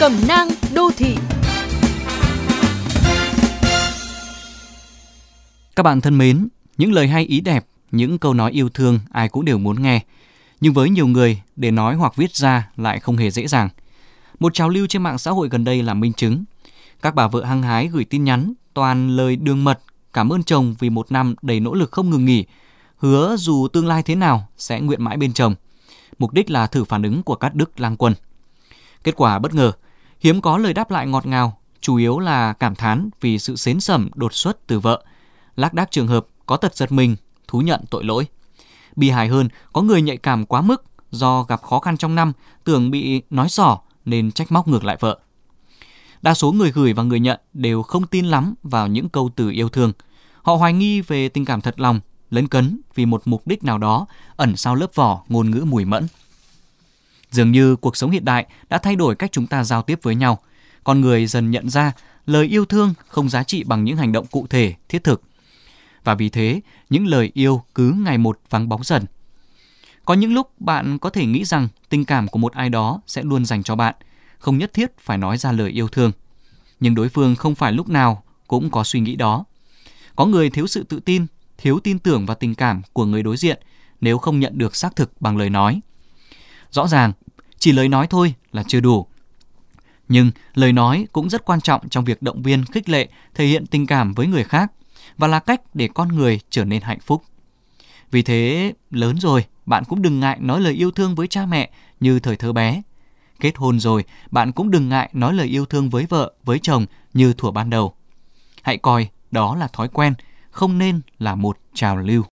Cẩm nang đô thị Các bạn thân mến, những lời hay ý đẹp, những câu nói yêu thương ai cũng đều muốn nghe. Nhưng với nhiều người, để nói hoặc viết ra lại không hề dễ dàng. Một trào lưu trên mạng xã hội gần đây là minh chứng. Các bà vợ hăng hái gửi tin nhắn, toàn lời đường mật, cảm ơn chồng vì một năm đầy nỗ lực không ngừng nghỉ, hứa dù tương lai thế nào sẽ nguyện mãi bên chồng. Mục đích là thử phản ứng của các đức lang quân. Kết quả bất ngờ, hiếm có lời đáp lại ngọt ngào, chủ yếu là cảm thán vì sự xến sẩm đột xuất từ vợ. Lác đác trường hợp có tật giật mình, thú nhận tội lỗi. Bi hài hơn, có người nhạy cảm quá mức do gặp khó khăn trong năm, tưởng bị nói xỏ nên trách móc ngược lại vợ. Đa số người gửi và người nhận đều không tin lắm vào những câu từ yêu thương. Họ hoài nghi về tình cảm thật lòng, lấn cấn vì một mục đích nào đó ẩn sau lớp vỏ ngôn ngữ mùi mẫn. Dường như cuộc sống hiện đại đã thay đổi cách chúng ta giao tiếp với nhau. Con người dần nhận ra lời yêu thương không giá trị bằng những hành động cụ thể, thiết thực. Và vì thế, những lời yêu cứ ngày một vắng bóng dần. Có những lúc bạn có thể nghĩ rằng tình cảm của một ai đó sẽ luôn dành cho bạn, không nhất thiết phải nói ra lời yêu thương. Nhưng đối phương không phải lúc nào cũng có suy nghĩ đó. Có người thiếu sự tự tin, thiếu tin tưởng vào tình cảm của người đối diện nếu không nhận được xác thực bằng lời nói. Rõ ràng, chỉ lời nói thôi là chưa đủ. Nhưng lời nói cũng rất quan trọng trong việc động viên, khích lệ, thể hiện tình cảm với người khác và là cách để con người trở nên hạnh phúc. Vì thế, lớn rồi, bạn cũng đừng ngại nói lời yêu thương với cha mẹ như thời thơ bé. Kết hôn rồi, bạn cũng đừng ngại nói lời yêu thương với vợ, với chồng như thuở ban đầu. Hãy coi đó là thói quen, không nên là một trào lưu.